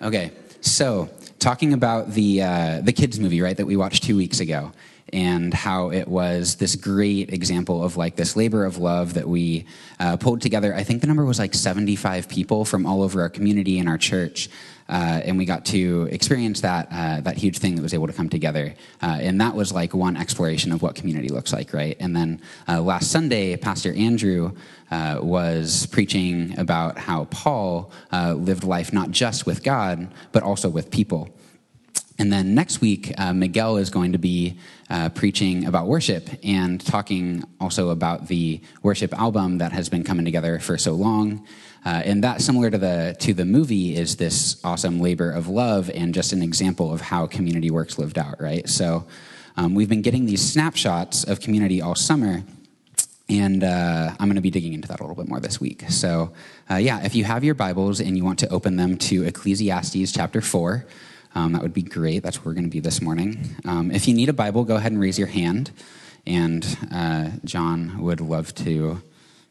Okay, so talking about the uh, the kids movie, right, that we watched two weeks ago, and how it was this great example of like this labor of love that we uh, pulled together. I think the number was like 75 people from all over our community and our church. Uh, and we got to experience that uh, that huge thing that was able to come together, uh, and that was like one exploration of what community looks like, right? And then uh, last Sunday, Pastor Andrew uh, was preaching about how Paul uh, lived life not just with God but also with people. And then next week, uh, Miguel is going to be uh, preaching about worship and talking also about the worship album that has been coming together for so long. Uh, and that, similar to the to the movie, is this awesome labor of love and just an example of how community works lived out. Right. So um, we've been getting these snapshots of community all summer. And uh, I'm going to be digging into that a little bit more this week. So, uh, yeah, if you have your Bibles and you want to open them to Ecclesiastes chapter 4, um, that would be great. That's where we're going to be this morning. Um, if you need a Bible, go ahead and raise your hand, and uh, John would love to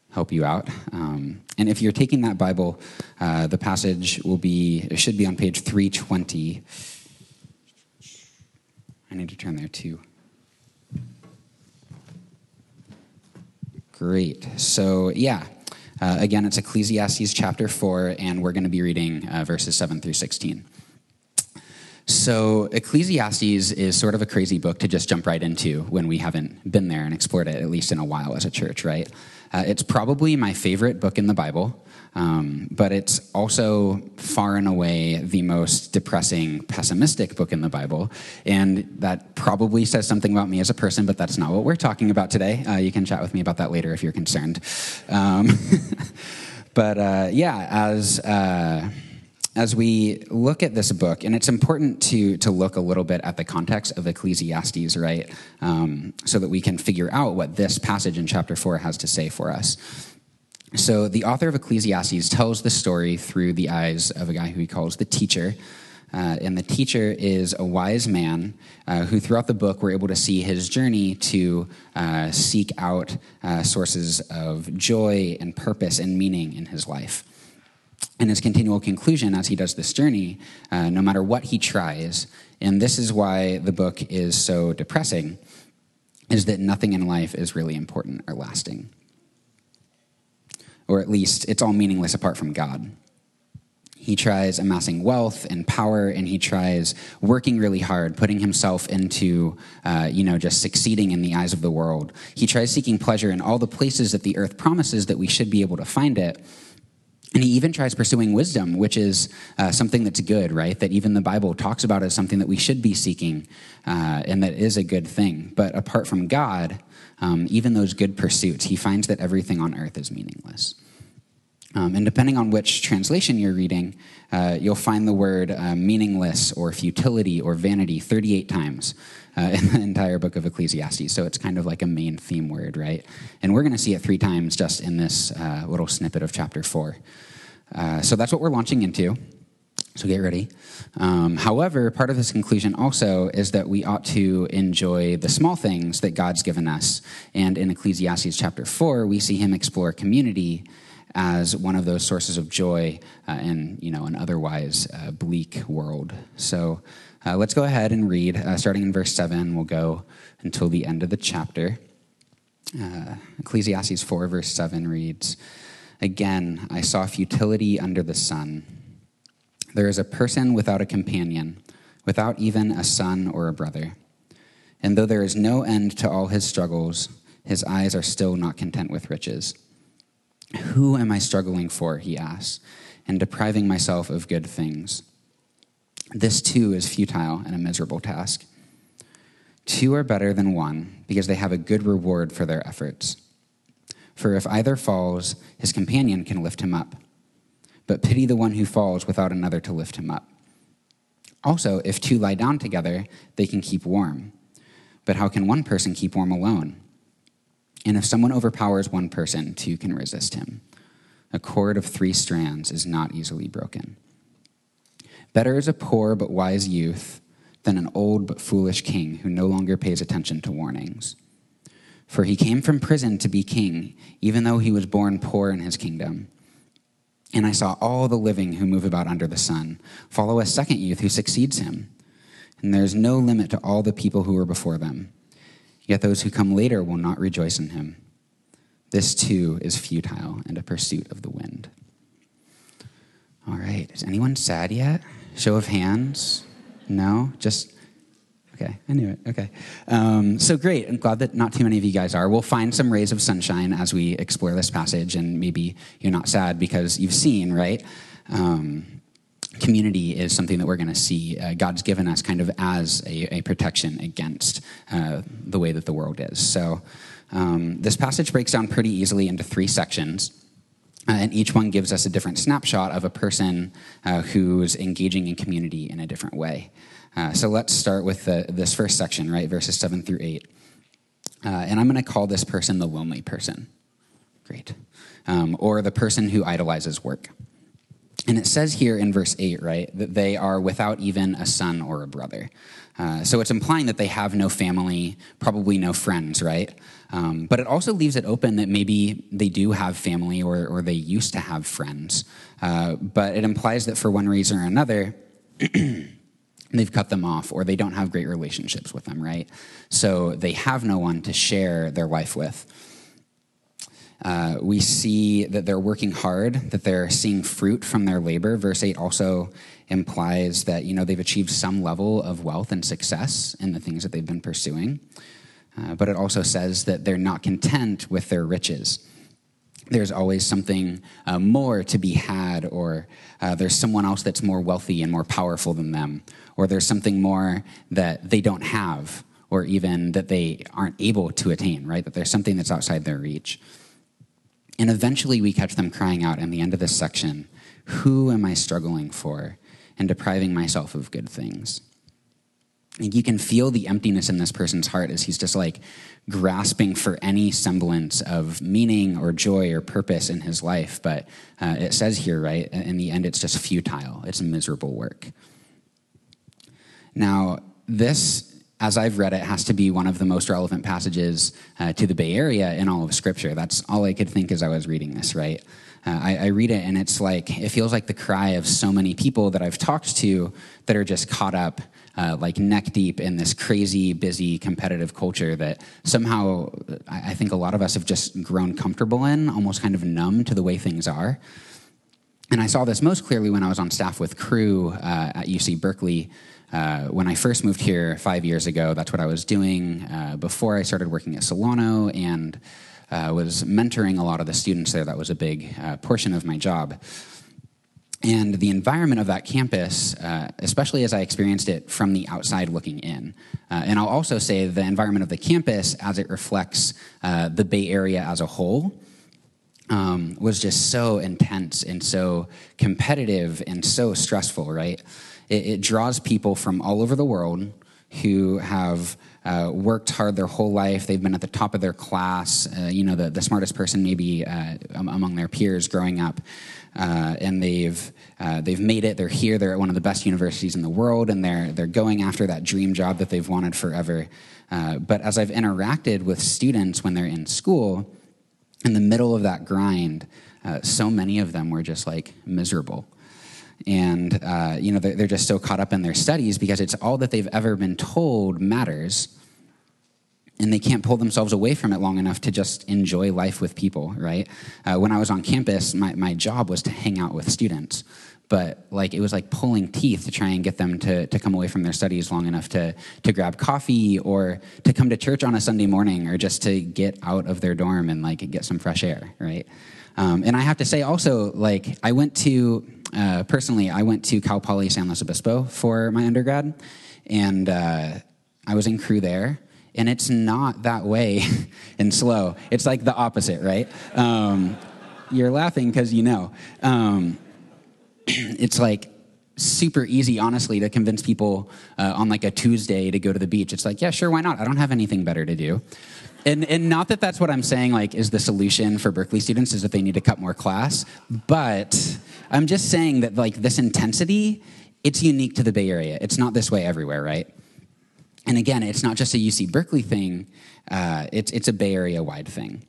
help you out. Um, and if you're taking that Bible, uh, the passage will be it should be on page 320. I need to turn there too. Great. So yeah. Uh, again, it's Ecclesiastes chapter 4, and we're going to be reading uh, verses 7 through 16. So, Ecclesiastes is sort of a crazy book to just jump right into when we haven't been there and explored it, at least in a while as a church, right? Uh, it's probably my favorite book in the Bible, um, but it's also far and away the most depressing, pessimistic book in the Bible. And that probably says something about me as a person, but that's not what we're talking about today. Uh, you can chat with me about that later if you're concerned. Um, but uh, yeah, as uh, as we look at this book, and it's important to, to look a little bit at the context of Ecclesiastes, right? Um, so that we can figure out what this passage in chapter 4 has to say for us. So, the author of Ecclesiastes tells the story through the eyes of a guy who he calls the teacher. Uh, and the teacher is a wise man uh, who, throughout the book, we're able to see his journey to uh, seek out uh, sources of joy and purpose and meaning in his life and his continual conclusion as he does this journey, uh, no matter what he tries, and this is why the book is so depressing, is that nothing in life is really important or lasting. Or at least it's all meaningless apart from God. He tries amassing wealth and power, and he tries working really hard, putting himself into, uh, you know, just succeeding in the eyes of the world. He tries seeking pleasure in all the places that the earth promises that we should be able to find it, and he even tries pursuing wisdom, which is uh, something that's good, right? That even the Bible talks about as something that we should be seeking, uh, and that is a good thing. But apart from God, um, even those good pursuits, he finds that everything on earth is meaningless. Um, and depending on which translation you're reading, uh, you'll find the word uh, meaningless or futility or vanity 38 times uh, in the entire book of Ecclesiastes. So it's kind of like a main theme word, right? And we're going to see it three times just in this uh, little snippet of chapter four. Uh, so that's what we're launching into. So get ready. Um, however, part of this conclusion also is that we ought to enjoy the small things that God's given us. And in Ecclesiastes chapter 4, we see him explore community as one of those sources of joy uh, in you know an otherwise uh, bleak world. So uh, let's go ahead and read, uh, starting in verse 7. We'll go until the end of the chapter. Uh, Ecclesiastes 4, verse 7 reads, Again, I saw futility under the sun. There is a person without a companion, without even a son or a brother. And though there is no end to all his struggles, his eyes are still not content with riches. Who am I struggling for, he asks, and depriving myself of good things? This too is futile and a miserable task. Two are better than one because they have a good reward for their efforts. For if either falls, his companion can lift him up. But pity the one who falls without another to lift him up. Also, if two lie down together, they can keep warm. But how can one person keep warm alone? And if someone overpowers one person, two can resist him. A cord of three strands is not easily broken. Better is a poor but wise youth than an old but foolish king who no longer pays attention to warnings. For he came from prison to be king, even though he was born poor in his kingdom. And I saw all the living who move about under the sun follow a second youth who succeeds him. And there's no limit to all the people who were before them. Yet those who come later will not rejoice in him. This too is futile and a pursuit of the wind. All right, is anyone sad yet? Show of hands? No? Just Okay, I knew it. Okay. Um, so great. I'm glad that not too many of you guys are. We'll find some rays of sunshine as we explore this passage, and maybe you're not sad because you've seen, right? Um, community is something that we're going to see. Uh, God's given us kind of as a, a protection against uh, the way that the world is. So um, this passage breaks down pretty easily into three sections. Uh, and each one gives us a different snapshot of a person uh, who's engaging in community in a different way. Uh, so let's start with the, this first section, right, verses 7 through 8. Uh, and I'm going to call this person the lonely person. Great. Um, or the person who idolizes work. And it says here in verse 8, right, that they are without even a son or a brother. Uh, so it's implying that they have no family, probably no friends, right? Um, but it also leaves it open that maybe they do have family or, or they used to have friends. Uh, but it implies that for one reason or another, they've cut them off or they don't have great relationships with them, right? So they have no one to share their life with. Uh, we see that they're working hard, that they're seeing fruit from their labor. Verse 8 also implies that you know they've achieved some level of wealth and success in the things that they've been pursuing. Uh, but it also says that they're not content with their riches. There's always something uh, more to be had, or uh, there's someone else that's more wealthy and more powerful than them, or there's something more that they don't have, or even that they aren't able to attain, right? That there's something that's outside their reach. And eventually we catch them crying out in the end of this section Who am I struggling for and depriving myself of good things? And you can feel the emptiness in this person's heart as he's just like grasping for any semblance of meaning or joy or purpose in his life. But uh, it says here, right, in the end, it's just futile, it's miserable work. Now, this, as I've read it, has to be one of the most relevant passages uh, to the Bay Area in all of Scripture. That's all I could think as I was reading this, right? Uh, I, I, read it and it's like, it feels like the cry of so many people that I've talked to that are just caught up, uh, like neck deep in this crazy, busy, competitive culture that somehow I, I think a lot of us have just grown comfortable in, almost kind of numb to the way things are. And I saw this most clearly when I was on staff with Cru uh, at UC Berkeley. Uh, when I first moved here five years ago, that's what I was doing uh, before I started working at Solano and uh, was mentoring a lot of the students there. That was a big uh, portion of my job. And the environment of that campus, uh, especially as I experienced it from the outside looking in. and I'll also say the environment of the campus as it reflects the Bay Area as a whole. Um, was just so intense and so competitive and so stressful, right? It, it draws people from all over the world who have uh, worked hard their whole life. They've been at the top of their class, uh, you know, the, the smartest person maybe uh, among their peers growing up. Uh, and they've, uh, they've made it. They're here. They're at one of the best universities in the world, and they're, they're going after that dream job that they've wanted forever. Uh, but as I've interacted with students when they're in school, in the middle of that grind, so many of them were just like miserable and uh, you know they're, they're just so caught up in their studies because it's all that they've ever been told matters. And they can't pull themselves away from it long enough to just enjoy life with people right? Uh, when i was on campus my, my job was to hang out with students. But like it was like pulling teeth to try and get them to, to come away from their studies long enough to, to grab coffee or to come to church on a sunday morning or just to get out of their dorm and like get some fresh air right um, and i have to say also like i went to uh, personally, I went to Cal Poly San Luis Obispo for my undergrad, and uh, I was in Cru there. And it's not that way and SLO. It's like the opposite, right? Um, you're laughing because you know. Um, it's like super easy, honestly, to convince people uh, on like a Tuesday to go to the beach. It's like, yeah, sure, why not? I don't have anything better to do. And, and not that that's what I'm saying, like, is the solution for Berkeley students is that they need to cut more class, but I'm just saying that, like, this intensity, it's unique to the Bay Area. It's not this way everywhere, right? And again, it's not just a UC Berkeley thing, uh, it's, it's a Bay Area wide thing.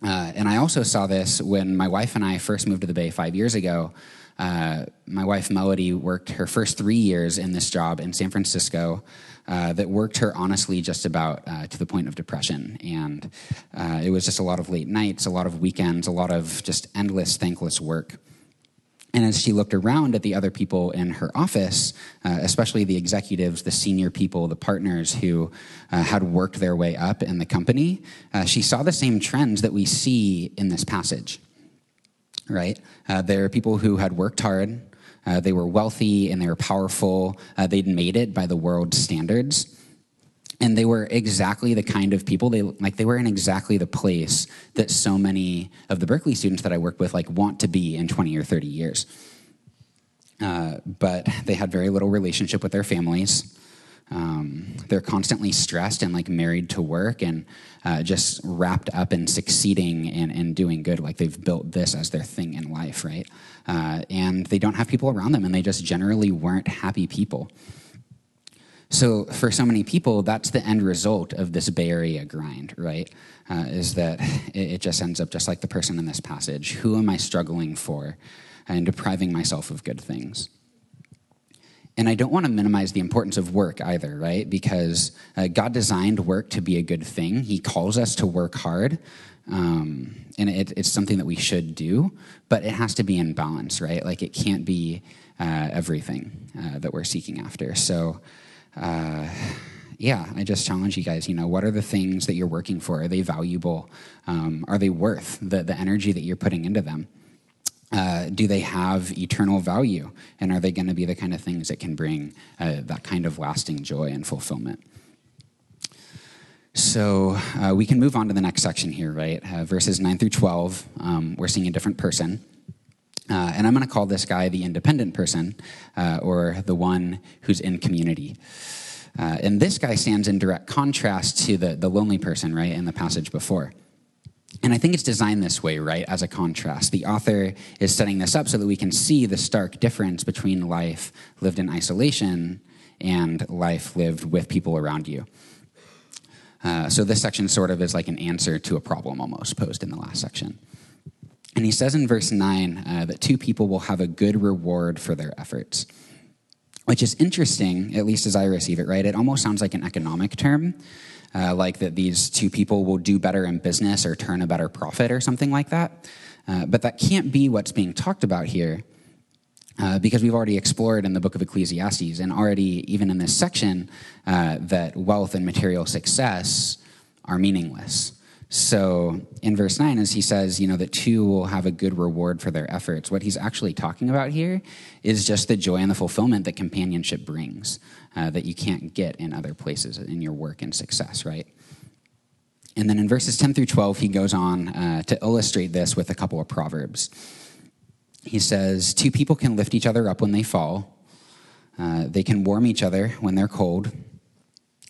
Uh, and I also saw this when my wife and I first moved to the Bay five years ago. Uh, my wife Melody worked her first three years in this job in San Francisco uh, that worked her honestly just about uh, to the point of depression. And uh, it was just a lot of late nights, a lot of weekends, a lot of just endless, thankless work. And as she looked around at the other people in her office, uh, especially the executives, the senior people, the partners who uh, had worked their way up in the company, uh, she saw the same trends that we see in this passage. Right? Uh, there are people who had worked hard, uh, they were wealthy and they were powerful, uh, they'd made it by the world's standards. And they were exactly the kind of people they like they were in exactly the place that so many of the berkeley students that i work with like want to be in 20 or 30 years. Uh, but they had very little relationship with their families. Um, they're constantly stressed and like married to work and uh, just wrapped up in succeeding and, and doing good. Like they've built this as their thing in life right uh, and they don't have people around them and they just generally weren't happy people so for so many people, that's the end result of this Bay Area grind, right? Uh, is that it, it, just ends up just like the person in this passage. Who am I struggling for and depriving myself of good things? And I don't want to minimize the importance of work either, right? Because uh, God designed work to be a good thing. He calls us to work hard. Um, and it, it's something that we should do, but it has to be in balance, right? Like it can't be uh, everything uh, that we're seeking after. So, uh, yeah, I just challenge you guys. You know, what are the things that you're working for? Are they valuable? Um, are they worth the, the energy that you're putting into them? Uh, do they have eternal value? And are they going to be the kind of things that can bring uh, that kind of lasting joy and fulfillment? So uh, we can move on to the next section here, right? Uh, verses 9 through 12, um, we're seeing a different person. Uh, and I'm going to call this guy the independent person uh, or the one who's in community. Uh, and this guy stands in direct contrast to the, the lonely person, right, in the passage before. And I think it's designed this way, right, as a contrast. The author is setting this up so that we can see the stark difference between life lived in isolation and life lived with people around you. Uh, so this section sort of is like an answer to a problem almost posed in the last section. And he says in verse 9 uh, that two people will have a good reward for their efforts, which is interesting, at least as I receive it, right? It almost sounds like an economic term, uh, like that these two people will do better in business or turn a better profit or something like that. Uh, but that can't be what's being talked about here. Uh, because we've already explored in the book of Ecclesiastes and already, even in this section, uh, that wealth and material success are meaningless. So in verse 9, as he says, you know, that two will have a good reward for their efforts, what he's actually talking about here is just the joy and the fulfillment that companionship brings uh, that you can't get in other places in your work and success, right? And then in verses 10 through 12, he goes on uh, to illustrate this with a couple of proverbs. He says, Two people can lift each other up when they fall, uh, they can warm each other when they're cold,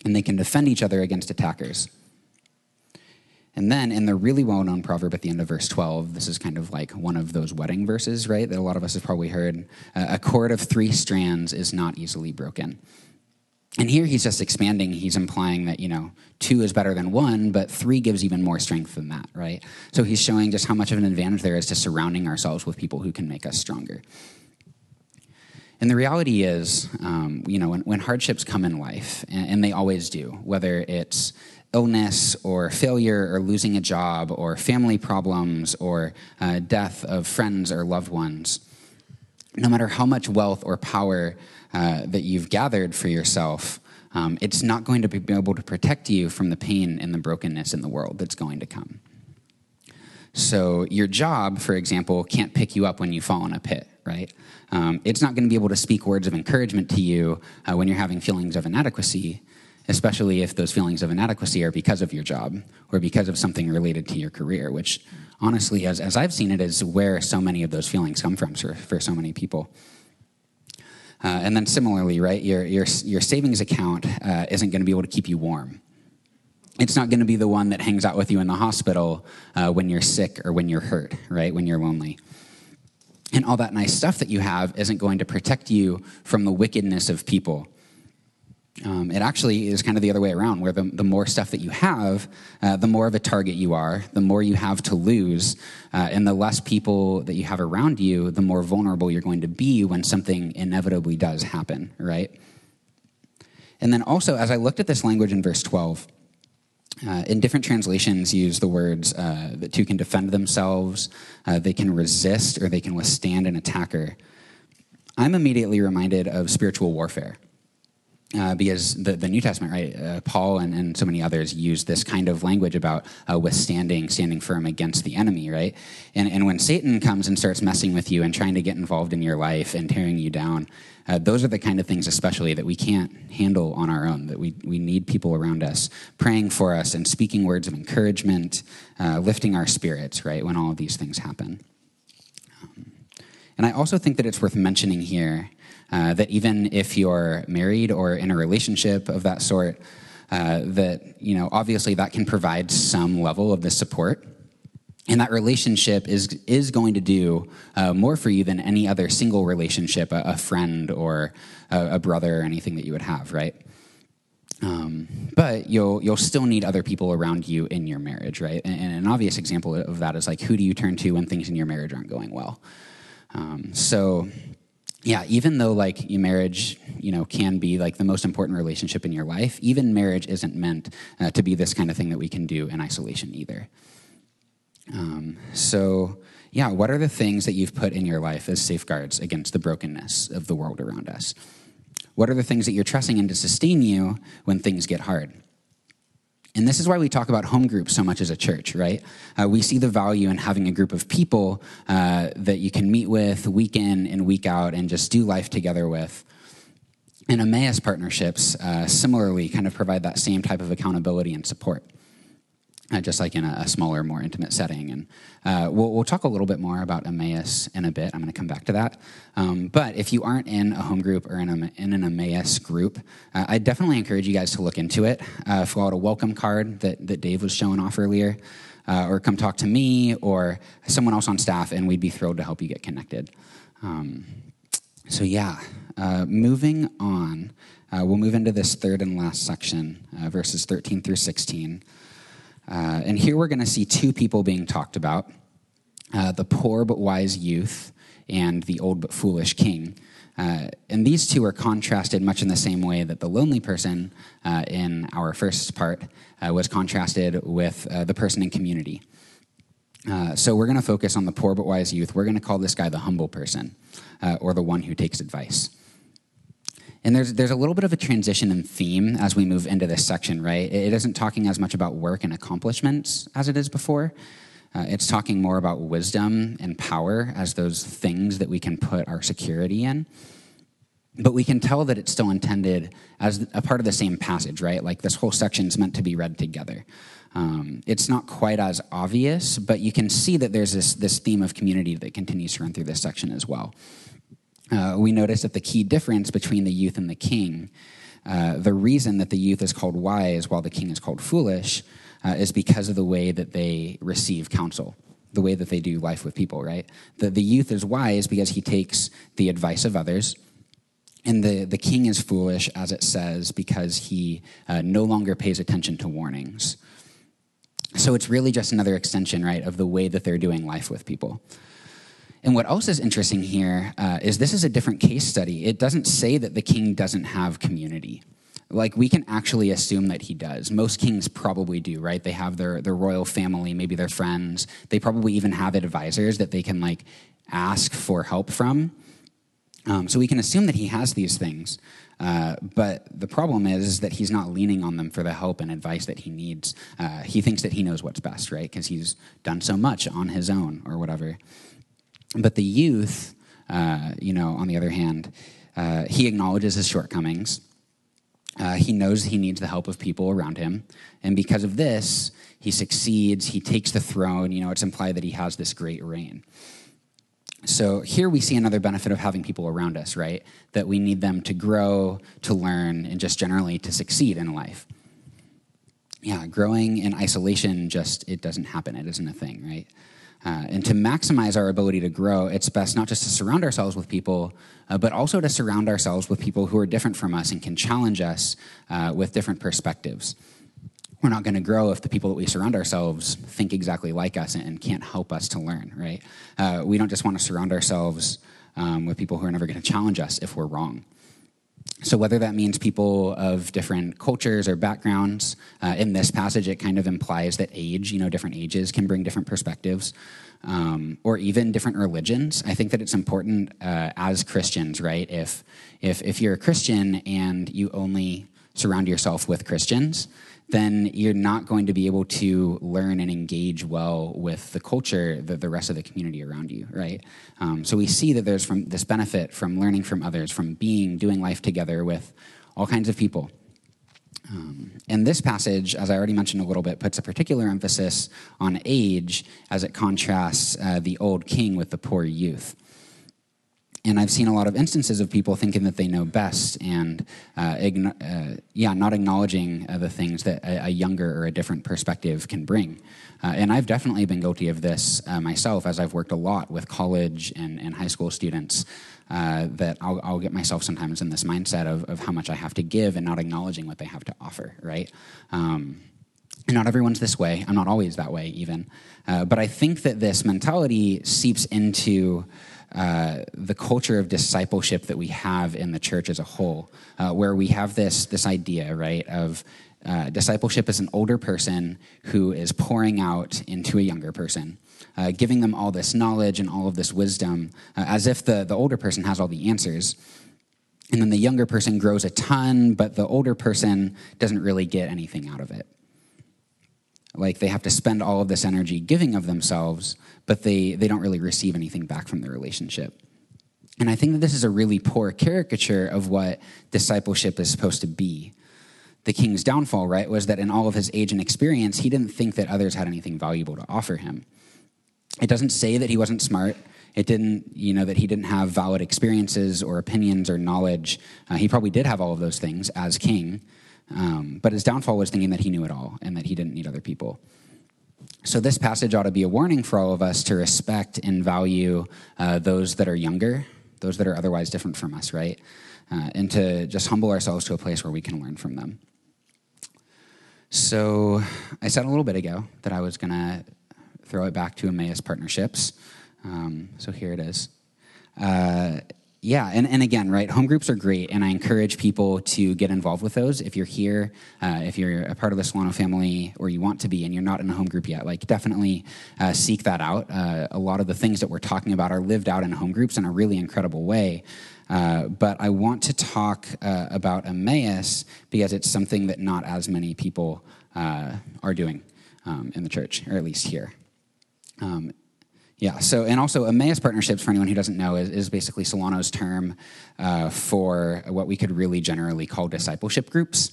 and they can defend each other against attackers. And then in the really well known proverb at the end of verse 12, this is kind of like one of those wedding verses, right? That a lot of us have probably heard. Uh, a cord of three strands is not easily broken. And here he's just expanding. He's implying that, you know, two is better than one, but three gives even more strength than that, right? So he's showing just how much of an advantage there is to surrounding ourselves with people who can make us stronger. And the reality is, um, you know, when, when, hardships come in life, and, and they always do, whether it's illness or failure or losing a job or family problems or uh, death of friends or loved ones, no matter how much wealth or power uh, that you've gathered for yourself, um, it's not going to be able to protect you from the pain and the brokenness in the world that's going to come. So, your job, for example, can't pick you up when you fall in a pit, right? Um, it's not going to be able to speak words of encouragement to you uh, when you're having feelings of inadequacy especially if those feelings of inadequacy are because of your job or because of something related to your career, which honestly, as, as I've seen it, is where so many of those feelings come from for, for so many people. Uh, and then similarly, right, your, your, your savings account uh, isn't going to be able to keep you warm. It's not going to be the one that hangs out with you in the hospital uh, when you're sick or when you're hurt, right, when you're lonely. And all that nice stuff that you have isn't going to protect you from the wickedness of people Um, it actually is kind of the other way around, where the, the more stuff that you have, uh, the more of a target you are, the more you have to lose, uh, and the less people that you have around you, the more vulnerable you're going to be when something inevitably does happen, right? And then also, as I looked at this language in verse 12, uh, in different translations, use the words uh, that two can defend themselves, uh, they can resist, or they can withstand an attacker. I'm immediately reminded of spiritual warfare. Uh, because the, the New Testament, right, uh, Paul and, and so many others use this kind of language about uh, withstanding, standing firm against the enemy, right? And, and when Satan comes and starts messing with you and trying to get involved in your life and tearing you down, uh, those are the kind of things, especially, that we can't handle on our own, that we, we need people around us praying for us and speaking words of encouragement, uh, lifting our spirits, right, when all of these things happen. Um, and I also think that it's worth mentioning here uh, that even if you're married or in a relationship of that sort, uh, that, you know, obviously that can provide some level of the support. And that relationship is, is going to do uh, more for you than any other single relationship, a, a friend or a, a, brother or anything that you would have, right? Um, but you'll, you'll still need other people around you in your marriage, right? And, and, an obvious example of that is like, who do you turn to when things in your marriage aren't going well? Um, so yeah, even though like your marriage, you know, can be like the most important relationship in your life, even marriage isn't meant uh, to be this kind of thing that we can do in isolation either. Um, so, yeah, what are the things that you've put in your life as safeguards against the brokenness of the world around us? What are the things that you're trusting in to sustain you when things get hard? And this is why we talk about home groups so much as a church, right? Uh, we see the value in having a group of people uh, that you can meet with week in and week out and just do life together with. And Emmaus partnerships uh, similarly kind of provide that same type of accountability and support uh, just like in a, a, smaller, more intimate setting. And uh, we'll, we'll, talk a little bit more about Emmaus in a bit. I'm going to come back to that. Um, but if you aren't in a home group or in, a, in an Emmaus group, uh, I definitely encourage you guys to look into it. Uh, fill out a welcome card that, that Dave was showing off earlier, uh, or come talk to me or someone else on staff, and we'd be thrilled to help you get connected. Um, so, yeah, uh, moving on, we'll move into this third and last section, verses 13 through 16. Uh, and here we're going to see two people being talked about uh, the poor but wise youth and the old but foolish king. Uh, and these two are contrasted much in the same way that the lonely person uh, in our first part uh, was contrasted with uh, the person in community. so we're going to focus on the poor but wise youth. We're going to call this guy the humble person or the one who takes advice. And there's, there's a little bit of a transition in theme as we move into this section, right? It isn't talking as much about work and accomplishments as it is before. Uh, it's talking more about wisdom and power as those things that we can put our security in. But we can tell that it's still intended as a part of the same passage, right? Like this whole section is meant to be read together. Um, it's not quite as obvious, but you can see that there's this, this theme of community that continues to run through this section as well uh, we notice that the key difference between the youth and the king, uh, the reason that the youth is called wise while the king is called foolish, uh, is because of the way that they receive counsel, the way that they do life with people, right? The, the youth is wise because he takes the advice of others. And the, the king is foolish, as it says, because he uh, no longer pays attention to warnings. So it's really just another extension, right, of the way that they're doing life with people. And what else is interesting here uh, is this is a different case study. It doesn't say that the king doesn't have community. Like we can actually assume that he does. Most kings probably do, right? They have their, their royal family, maybe their friends. They probably even have advisors that they can like ask for help from. Um, so we can assume that he has these things. Uh, but the problem is, that he's not leaning on them for the help and advice that he needs. Uh, he thinks that he knows what's best, right? Because he's done so much on his own or whatever. But the youth, uh, you know, on the other hand, uh, he acknowledges his shortcomings. Uh, he knows he needs the help of people around him. And because of this, he succeeds. He takes the throne. You know, it's implied that he has this great reign. So here we see another benefit of having people around us, right? That we need them to grow, to learn, and just generally to succeed in life. Yeah, growing in isolation just, it doesn't happen. It isn't a thing, right? Uh, and to maximize our ability to grow, it's best not just to surround ourselves with people, uh, but also to surround ourselves with people who are different from us and can challenge us uh, with different perspectives. We're not going to grow if the people that we surround ourselves think exactly like us and, can't help us to learn, right? Uh, we don't just want to surround ourselves um, with people who are never going to challenge us if we're wrong. So, whether that means people of different cultures or backgrounds, uh, in this passage, it kind of implies that age, you know, different ages can bring different perspectives, um, or even different religions. I think that it's important uh, as Christians, right? If, if, if you're a Christian and you only surround yourself with Christians, then you're not going to be able to learn and engage well with the culture, the, the rest of the community around you, right? Um, so we see that there's from this benefit from learning from others, from being, doing life together with all kinds of people. Um, and this passage, as I already mentioned a little bit, puts a particular emphasis on age as it contrasts uh, the old king with the poor youth and I've seen a lot of instances of people thinking that they know best and, uh, uh, yeah, not acknowledging uh, the things that a, a, younger or a different perspective can bring. Uh, and I've definitely been guilty of this uh, myself as I've worked a lot with college and, and high school students. Uh, that I'll, I'll, get myself sometimes in this mindset of, of how much I have to give and not acknowledging what they have to offer, right? Um, and not everyone's this way. I'm not always that way, even. but I think that this mentality seeps into uh, the culture of discipleship that we have in the church as a whole, uh, where we have this this idea, right, of uh, discipleship as an older person who is pouring out into a younger person, uh, giving them all this knowledge and all of this wisdom, uh, as if the the older person has all the answers. And then the younger person grows a ton, but the older person doesn't really get anything out of it. Like they have to spend all of this energy giving of themselves, but they, they don't really receive anything back from the relationship. And I think that this is a really poor caricature of what discipleship is supposed to be. The king's downfall, right, was that in all of his age and experience, he didn't think that others had anything valuable to offer him. It doesn't say that he wasn't smart. It didn't, you know, that he didn't have valid experiences or opinions or knowledge. Uh, he probably did have all of those things as king. Um, but his downfall was thinking that he knew it all and that he didn't need other people. So, this passage ought to be a warning for all of us to respect and value uh, those that are younger, those that are otherwise different from us, right? Uh, and to just humble ourselves to a place where we can learn from them. So, I said a little bit ago that I was going to throw it back to Emmaus Partnerships. Um, so, here it is. Uh, yeah, and, and again, right, home groups are great, and I encourage people to get involved with those. If you're here, uh, if you're a part of the Solano family, or you want to be, and you're not in a home group yet, like definitely uh, seek that out. Uh, a lot of the things that we're talking about are lived out in home groups in a really incredible way. Uh, but I want to talk uh, about Emmaus because it's something that not as many people uh, are doing um, in the church, or at least here. Um, yeah. So, and also Emmaus partnerships, for anyone who doesn't know, is, is basically Solano's term uh, for what we could really generally call discipleship groups.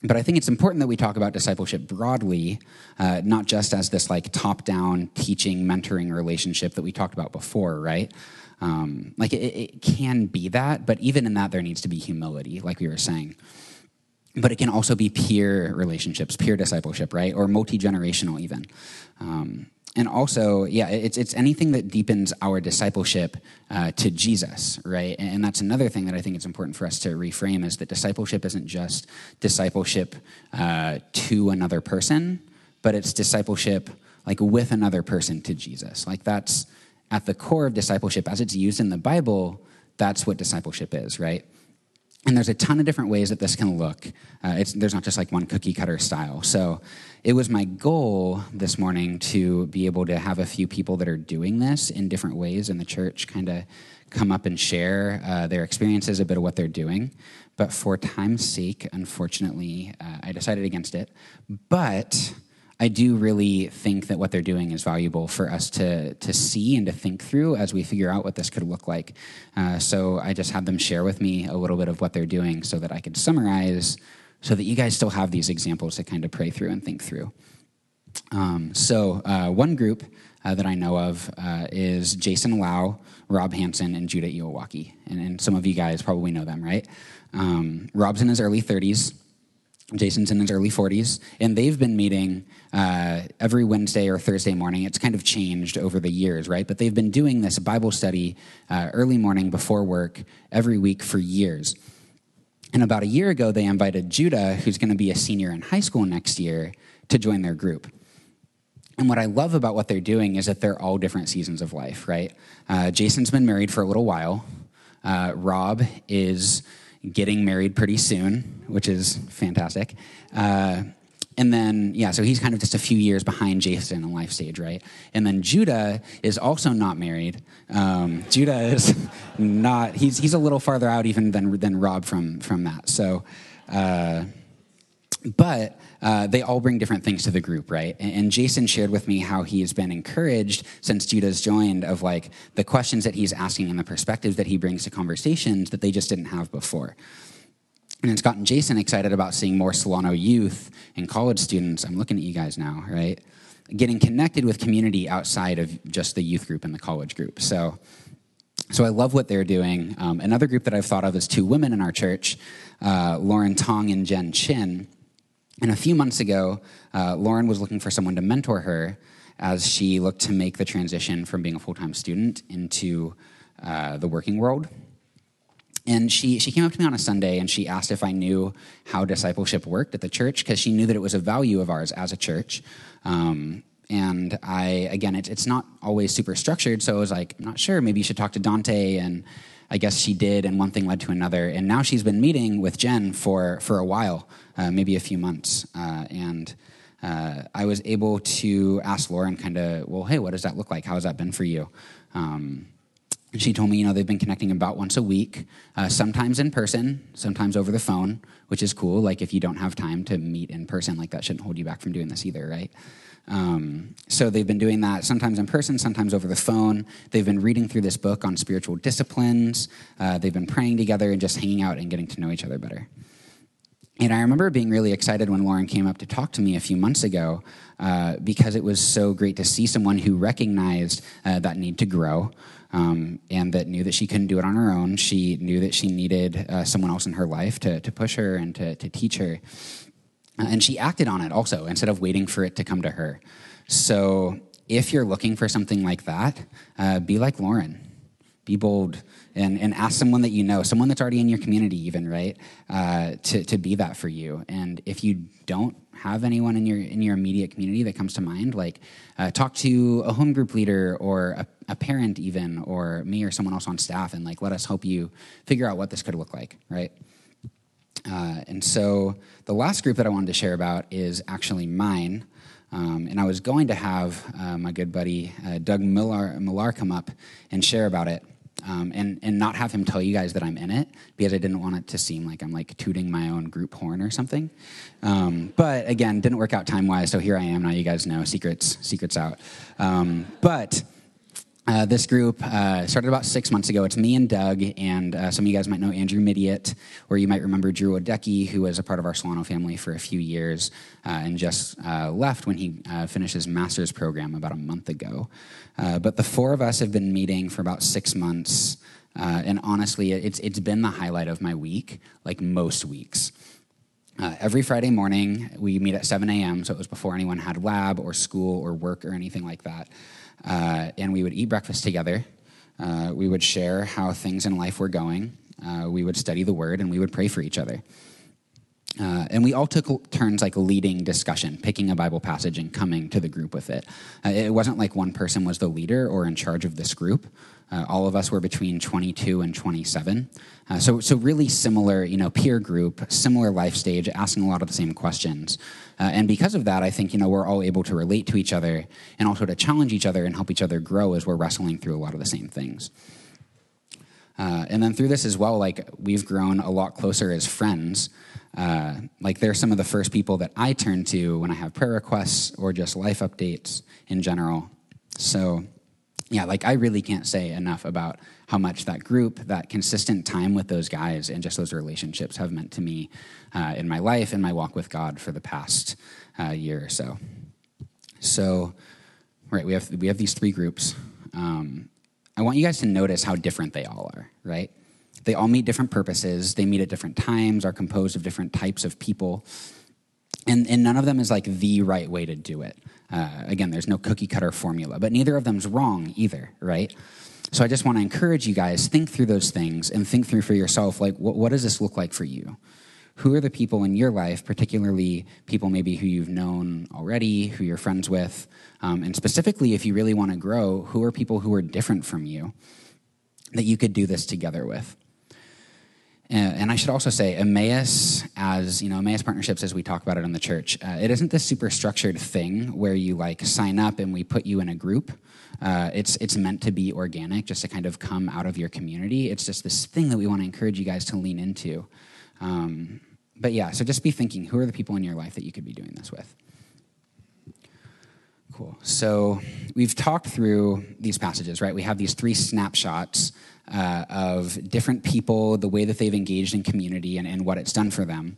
But I think it's important that we talk about discipleship broadly, uh, not just as this like top-down teaching, mentoring relationship that we talked about before, right? Um, like it, it can be that, but even in that, there needs to be humility, like we were saying but it can also be peer relationships, peer discipleship, right? Or multi generational, even. Um, and also, yeah, it's it's anything that deepens our discipleship uh, to Jesus, right? And that's another thing that I think it's important for us to reframe is that discipleship isn't just discipleship uh, to another person, but it's discipleship like with another person to Jesus. Like that's at the core of discipleship as it's used in the Bible. That's what discipleship is, right? And there's a ton of different ways that this can look. Uh, there's not just like one cookie cutter style. So it was my goal this morning to be able to have a few people that are doing this in different ways in the church kind of come up and share uh, their experiences, a bit of what they're doing. But for time's sake, unfortunately, uh, I decided against it. But I do really think that what they're doing is valuable for us to, to see and to think through as we figure out what this could look like. Uh, so I just had them share with me a little bit of what they're doing so that I could summarize so that you guys still have these examples to kind of pray through and think through. Um, so, uh, one group uh, that I know of uh, is Jason Lau, Rob Hanson, and Judah Iowaki. And, and, some of you guys probably know them, right? Um, Rob's in his early 30s. Jason's in his early 40s, and they've been meeting uh, every Wednesday or Thursday morning. It's kind of changed over the years, right? But they've been doing this Bible study uh, early morning before work every week for years. And about a year ago, they invited Judah, who's going to be a senior in high school next year, to join their group. And what I love about what they're doing is that they're all different seasons of life, right? Uh, Jason's been married for a little while. Uh, Rob is getting married pretty soon, which is fantastic. Uh, and then, yeah, so he's kind of just a few years behind Jason in life stage, right? And then Judah is also not married. Um, Judah is not, he's, he's a little farther out even than, than Rob from, from that. So, uh, but uh, they all bring different things to the group, right? And, Jason shared with me how he has been encouraged since Judah's joined of like the questions that he's asking and the perspectives that he brings to conversations that they just didn't have before. And it's gotten Jason excited about seeing more Solano youth and college students. I'm looking at you guys now, right? Getting connected with community outside of just the youth group and the college group. So, so I love what they're doing. Um, another group that I've thought of is two women in our church, uh, Lauren Tong and Jen Chin. And a few months ago, uh, Lauren was looking for someone to mentor her as she looked to make the transition from being a full time student into uh, the working world. And she, she came up to me on a Sunday and she asked if I knew how discipleship worked at the church because she knew that it was a value of ours as a church. Um, and I, again, it, it's not always super structured, so I was like, I'm not sure, maybe you should talk to Dante. And I guess she did, and one thing led to another. And now she's been meeting with Jen for, for a while, uh, maybe a few months. Uh, and uh, I was able to ask Lauren, kind of, well, hey, what does that look like? How has that been for you? Um, and she told me, you know, they've been connecting about once a week, uh, sometimes in person, sometimes over the phone, which is cool. Like, if you don't have time to meet in person, like, that shouldn't hold you back from doing this either, right? Um, so they've been doing that sometimes in person, sometimes over the phone. They've been reading through this book on spiritual disciplines. Uh, they've been praying together and just hanging out and getting to know each other better. And I remember being really excited when Lauren came up to talk to me a few months ago uh, because it was so great to see someone who recognized uh, that need to grow um, and that knew that she couldn't do it on her own. She knew that she needed uh, someone else in her life to, to push her and to, to teach her. Uh, and she acted on it also instead of waiting for it to come to her. So if you're looking for something like that, uh, be like Lauren. Be bold and, and ask someone that you know, someone that's already in your community, even, right, uh, to, to be that for you. And if you don't have anyone in your in your immediate community that comes to mind, like uh, talk to a home group leader or a, a, parent, even, or me or someone else on staff, and like let us help you figure out what this could look like, right? Uh, and so the last group that I wanted to share about is actually mine. Um, and I was going to have uh, my good buddy uh, Doug Millar, Millar come up and share about it um, and and not have him tell you guys that I'm in it because I didn't want it to seem like I'm like tooting my own group horn or something. Um, but again, didn't work out time wise, so here I am now. You guys know secrets secrets out. Um, but uh, this group uh, started about six months ago. It's me and Doug, and uh, some of you guys might know Andrew Midiot, or you might remember Drew Odecki, who was a part of our Solano family for a few years uh, and just uh, left when he uh, finished his master's program about a month ago. but the four of us have been meeting for about six months, and honestly, it's, it's been the highlight of my week, like most weeks. Uh, every Friday morning, we meet at 7 a.m., so it was before anyone had lab or school or work or anything like that. Uh, and we would eat breakfast together. Uh, we would share how things in life were going. Uh, we would study the word and we would pray for each other. Uh, and we all took turns like leading discussion, picking a Bible passage and coming to the group with it. Uh, it wasn't like one person was the leader or in charge of this group. Uh, all of us were between 22 and 27. Uh, so, so really similar, you know, peer group, similar life stage, asking a lot of the same questions. Uh, and because of that, I think, you know, we're all able to relate to each other and also to challenge each other and help each other grow as we're wrestling through a lot of the same things. Uh, and then through this as well, like we've grown a lot closer as friends. Uh, like they're some of the first people that I turn to when I have prayer requests or just life updates in general. So, yeah, like I really can't say enough about how much that group, that consistent time with those guys, and just those relationships have meant to me uh, in my life and my walk with God for the past uh, year or so. So, right, we have we have these three groups. Um, I want you guys to notice how different they all are. Right, They all meet different purposes, they meet at different times, are composed of different types of people. And, and none of them is like the right way to do it. Uh, again, there's no cookie cutter formula, but neither of them's wrong either, right? So I just want to encourage you guys think through those things and think through for yourself like what, what does this look like for you? Who are the people in your life, particularly people maybe who you've known already, who you're friends with, um, and specifically if you really want to grow, who are people who are different from you that you could do this together with? And I should also say, Emmaus, as you know, Emmaus partnerships, as we talk about it in the church, uh, it isn't this super structured thing where you like sign up and we put you in a group. Uh, it's it's meant to be organic, just to kind of come out of your community. It's just this thing that we want to encourage you guys to lean into. Um, but yeah, so just be thinking: who are the people in your life that you could be doing this with? Cool. So we've talked through these passages, right? We have these three snapshots uh, of different people, the way that they've engaged in community, and, and what it's done for them.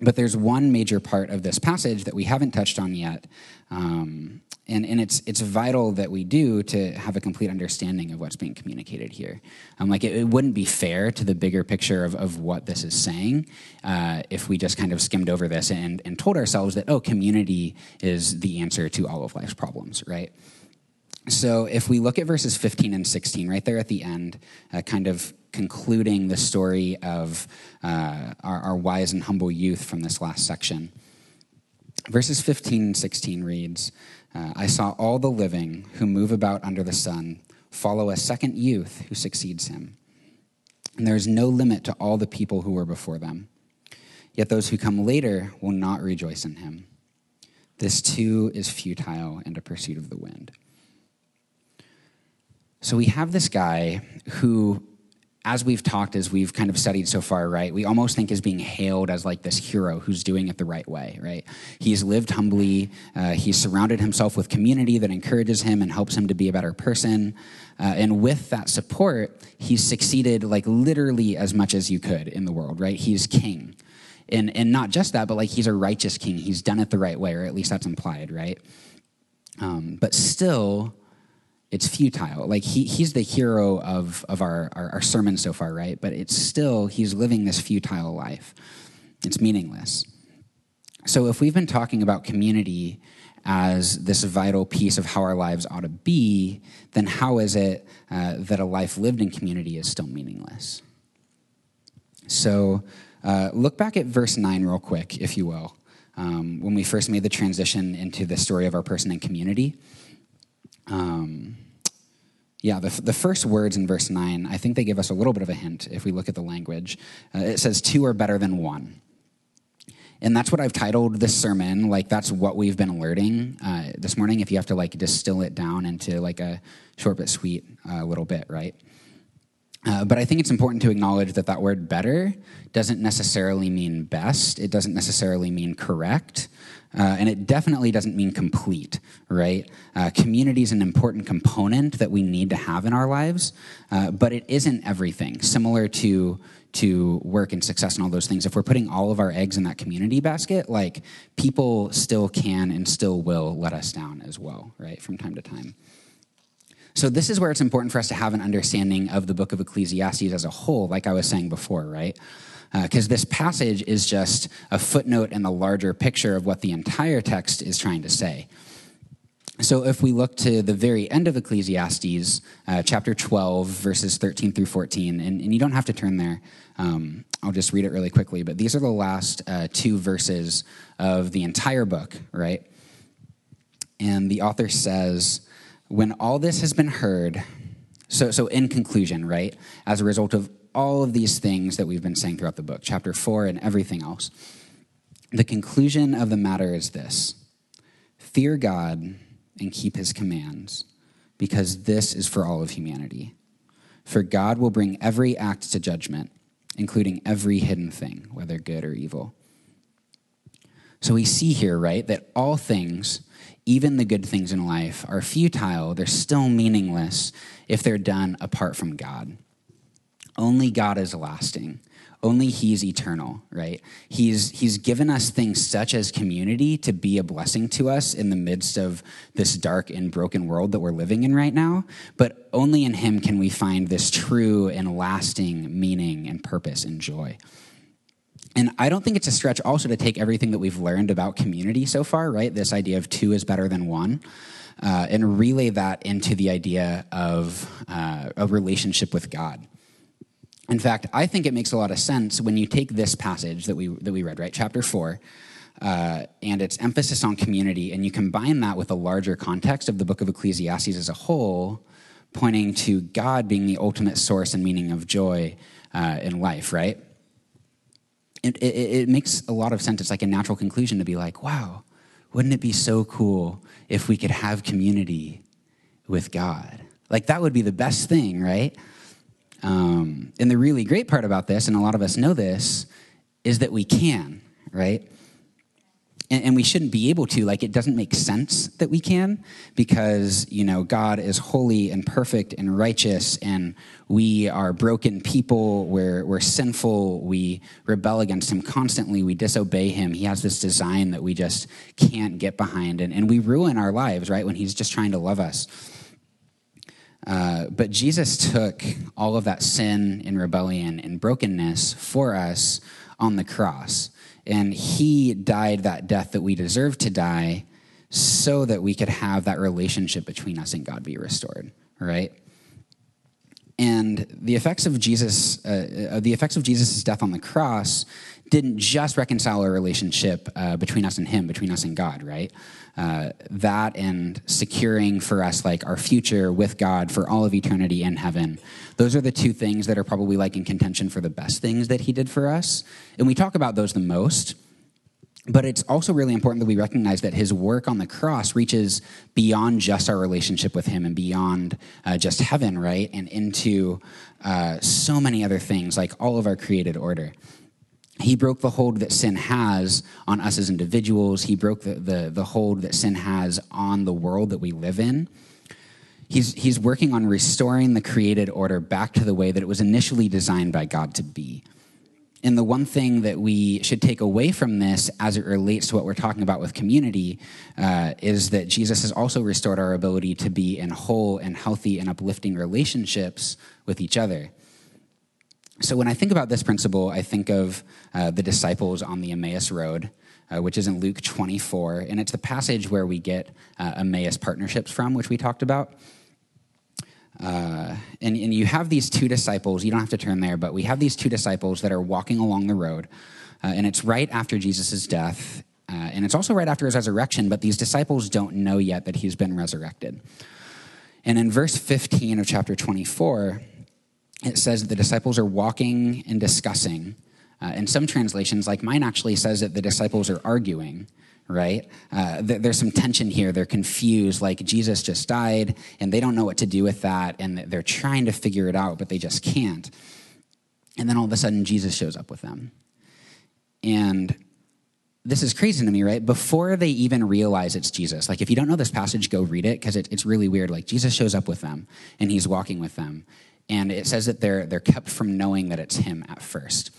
But there's one major part of this passage that we haven't touched on yet, um, and, and it's, it's vital that we do to have a complete understanding of what's being communicated here. Um, like, it, it wouldn't be fair to the bigger picture of, of what this is saying uh, if we just kind of skimmed over this and, and told ourselves that, oh, community is the answer to all of life's problems, right? So if we look at verses 15 and 16, right there at the end, uh, kind of concluding the story of uh, our, our, wise and humble youth from this last section. Verses 15 and 16 reads uh, I saw all the living who move about under the sun follow a second youth who succeeds him. And there is no limit to all the people who were before them. Yet those who come later will not rejoice in him. This too is futile and a pursuit of the wind. So we have this guy who, as we've talked, as we've kind of studied so far, right, we almost think is being hailed as like this hero who's doing it the right way, right? He's lived humbly, uh, he's surrounded himself with community that encourages him and helps him to be a better person. Uh, and with that support, he's succeeded like literally as much as you could in the world, right? He's king. And, and not just that, but like he's a righteous king. He's done it the right way, or at least that's implied, right? Um, but still, it's futile. Like he, he's the hero of, of our, our, our sermon so far, right? But it's still, he's living this futile life. It's meaningless. So if we've been talking about community as this vital piece of how our lives ought to be, then how is it uh, that a life lived in community is still meaningless? So uh, look back at verse 9 real quick, if you will. Um, when we first made the transition into the story of our person and community. Um, yeah, the, the first words in verse 9, I think they give us a little bit of a hint if we look at the language. Uh, it says, Two are better than one. And that's what I've titled this sermon. Like, that's what we've been alerting uh, this morning. If you have to, like, distill it down into, like, a short but sweet uh, little bit, right? Uh, but I think it's important to acknowledge that that word better doesn't necessarily mean best. It doesn't necessarily mean correct. Uh, and it definitely doesn't mean complete, right? Uh, community is an important component that we need to have in our lives, uh, but it isn't everything. Similar to to work and success and all those things, if we're putting all of our eggs in that community basket, like people still can and still will let us down as well, right, from time to time. So, this is where it's important for us to have an understanding of the book of Ecclesiastes as a whole, like I was saying before, right? Because uh, this passage is just a footnote in the larger picture of what the entire text is trying to say. So, if we look to the very end of Ecclesiastes, uh, chapter 12, verses 13 through 14, and, and you don't have to turn there, um, I'll just read it really quickly, but these are the last uh, two verses of the entire book, right? And the author says, When all this has been heard, so, so in conclusion, right, as a result of all of these things that we've been saying throughout the book, chapter four and everything else. The conclusion of the matter is this fear God and keep his commands, because this is for all of humanity. For God will bring every act to judgment, including every hidden thing, whether good or evil. So we see here, right, that all things, even the good things in life, are futile. They're still meaningless if they're done apart from God. Only God is lasting. Only He's eternal, right? He's, he's given us things such as community to be a blessing to us in the midst of this dark and broken world that we're living in right now. But only in Him can we find this true and lasting meaning and purpose and joy. And I don't think it's a stretch also to take everything that we've learned about community so far, right? This idea of two is better than one, uh, and relay that into the idea of uh, a relationship with God. In fact, I think it makes a lot of sense when you take this passage that we, that we read, right? Chapter 4, uh, and its emphasis on community, and you combine that with a larger context of the book of Ecclesiastes as a whole, pointing to God being the ultimate source and meaning of joy uh, in life, right? It, it, it makes a lot of sense. It's like a natural conclusion to be like, wow, wouldn't it be so cool if we could have community with God? Like, that would be the best thing, right? Um, and the really great part about this, and a lot of us know this, is that we can, right? And, and, we shouldn't be able to. Like, it doesn't make sense that we can because, you know, God is holy and perfect and righteous, and we are broken people. We're, we're sinful. We rebel against Him constantly. We disobey Him. He has this design that we just can't get behind, and, and we ruin our lives, right, when He's just trying to love us. Uh, but Jesus took all of that sin and rebellion and brokenness for us on the cross. And he died that death that we deserve to die so that we could have that relationship between us and God be restored, right? And the effects of Jesus, uh, uh the effects of Jesus' death on the cross didn't just reconcile our relationship uh, between us and Him, between us and God, right? Uh, that and securing for us like our future with God for all of eternity in heaven. Those are the two things that are probably like in contention for the best things that He did for us. And we talk about those the most. But it's also really important that we recognize that his work on the cross reaches beyond just our relationship with him and beyond uh, just heaven, right? And into uh, so many other things, like all of our created order. He broke the hold that sin has on us as individuals. He broke the, the, the hold that sin has on the world that we live in. He's, he's working on restoring the created order back to the way that it was initially designed by God to be. And the one thing that we should take away from this as it relates to what we're talking about with community uh, is that Jesus has also restored our ability to be in whole and healthy and uplifting relationships with each other. So when I think about this principle, I think of uh, the disciples on the Emmaus Road. Uh, which is in Luke 24, and it's the passage where we get uh, Emmaus partnerships from, which we talked about. Uh, and, and you have these two disciples, you don't have to turn there, but we have these two disciples that are walking along the road. Uh, and it's right after Jesus' death. Uh, and it's also right after his resurrection, but these disciples don't know yet that he's been resurrected. And in verse 15 of chapter 24, it says that the disciples are walking and discussing. Uh, in some translations, like mine actually says that the disciples are arguing right? Uh, th- there's some tension here. They're confused, like Jesus just died, and they don't know what to do with that, and they're trying to figure it out, but they just can't. And then all of a sudden, Jesus shows up with them. And this is crazy to me, right? Before they even realize it's Jesus. Like, if you don't know this passage, go read it because it, it's really weird. Like, Jesus shows up with them and he's walking with them. And it says that they're, they're kept from knowing that it's him at first.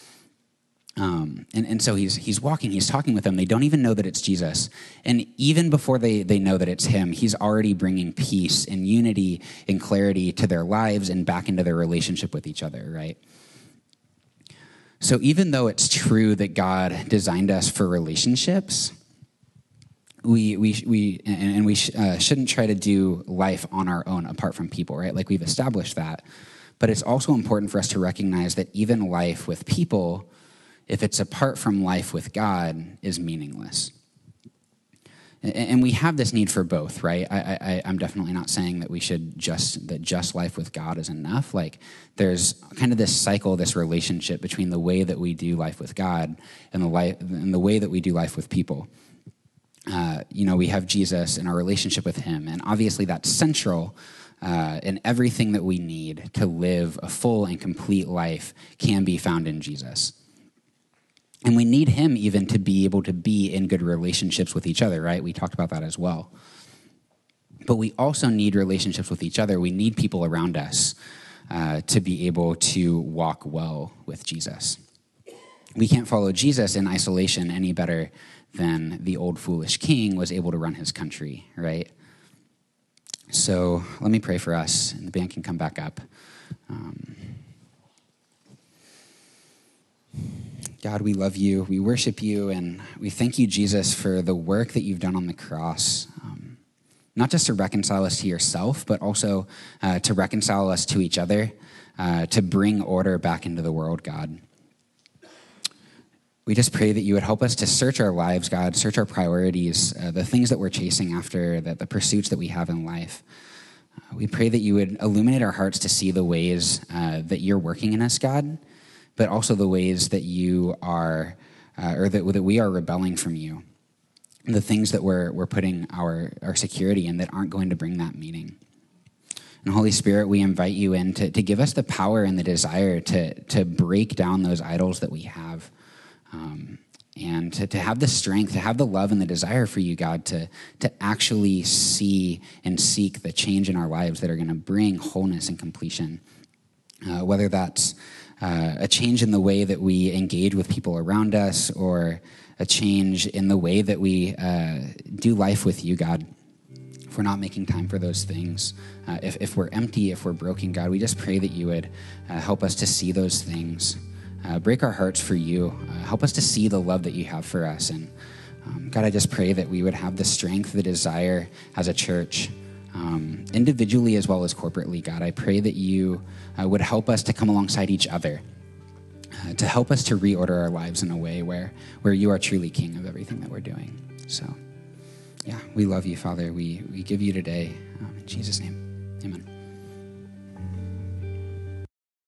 Um, and, and so he's, he's walking, he's talking with them. They don't even know that it's Jesus. And even before they, they know that it's him, he's already bringing peace and unity and clarity to their lives and back into their relationship with each other, right? So even though it's true that God designed us for relationships, we, we, we and, we sh, uh, shouldn't try to do life on our own apart from people, right? Like we've established that. But it's also important for us to recognize that even life with people if it's apart from life with God, is meaningless. And we have this need for both, right? I, am definitely not saying that we should just that just life with God is enough. Like there's kind of this cycle, this relationship between the way that we do life with God and the life and the way that we do life with people. Uh, you know, we have Jesus and our relationship with Him, and obviously that's central. Uh, and everything that we need to live a full and complete life can be found in Jesus. And we need him even to be able to be in good relationships with each other, right? We talked about that as well. But we also need relationships with each other. We need people around us uh, to be able to walk well with Jesus. we can't follow Jesus in isolation any better than the old foolish king was able to run his country, right? So let me pray for us, and the band can come back up. Um, God, we love you, we worship you, and we thank you, Jesus, for the work that you've done on the cross. Um, not just to reconcile us to yourself, but also uh, to reconcile us to each other, uh, to bring order back into the world, God. We just pray that you would help us to search our lives, God, search our priorities, uh, the things that we're chasing after, the, the pursuits that we have in life. Uh, we pray that you would illuminate our hearts to see the ways uh, that you're working in us, God, but also the ways that you are, uh, or that, that we are rebelling from you, the things that we're, we're putting our, our security in that aren't going to bring that meaning. And Holy Spirit, we invite you in to, to give us the power and the desire to, to break down those idols that we have. Um, and to, to have the strength, to have the love and the desire for you, God, to, to actually see and seek the change in our lives that are going to bring wholeness and completion. Uh, whether that's uh, a change in the way that we engage with people around us or a change in the way that we uh, do life with you, God. If we're not making time for those things, uh, if, if we're empty, if we're broken, God, we just pray that you would uh, help us to see those things. Uh, break our hearts for you. Uh, help us to see the love that you have for us. And um, God, I just pray that we would have the strength, the desire as a church, um, individually as well as corporately. God, I pray that you uh, would help us to come alongside each other, uh, to help us to reorder our lives in a way where, where you are truly king of everything that we're doing. So, yeah, we love you, Father. We, we give you today. Um, in Jesus' name, amen.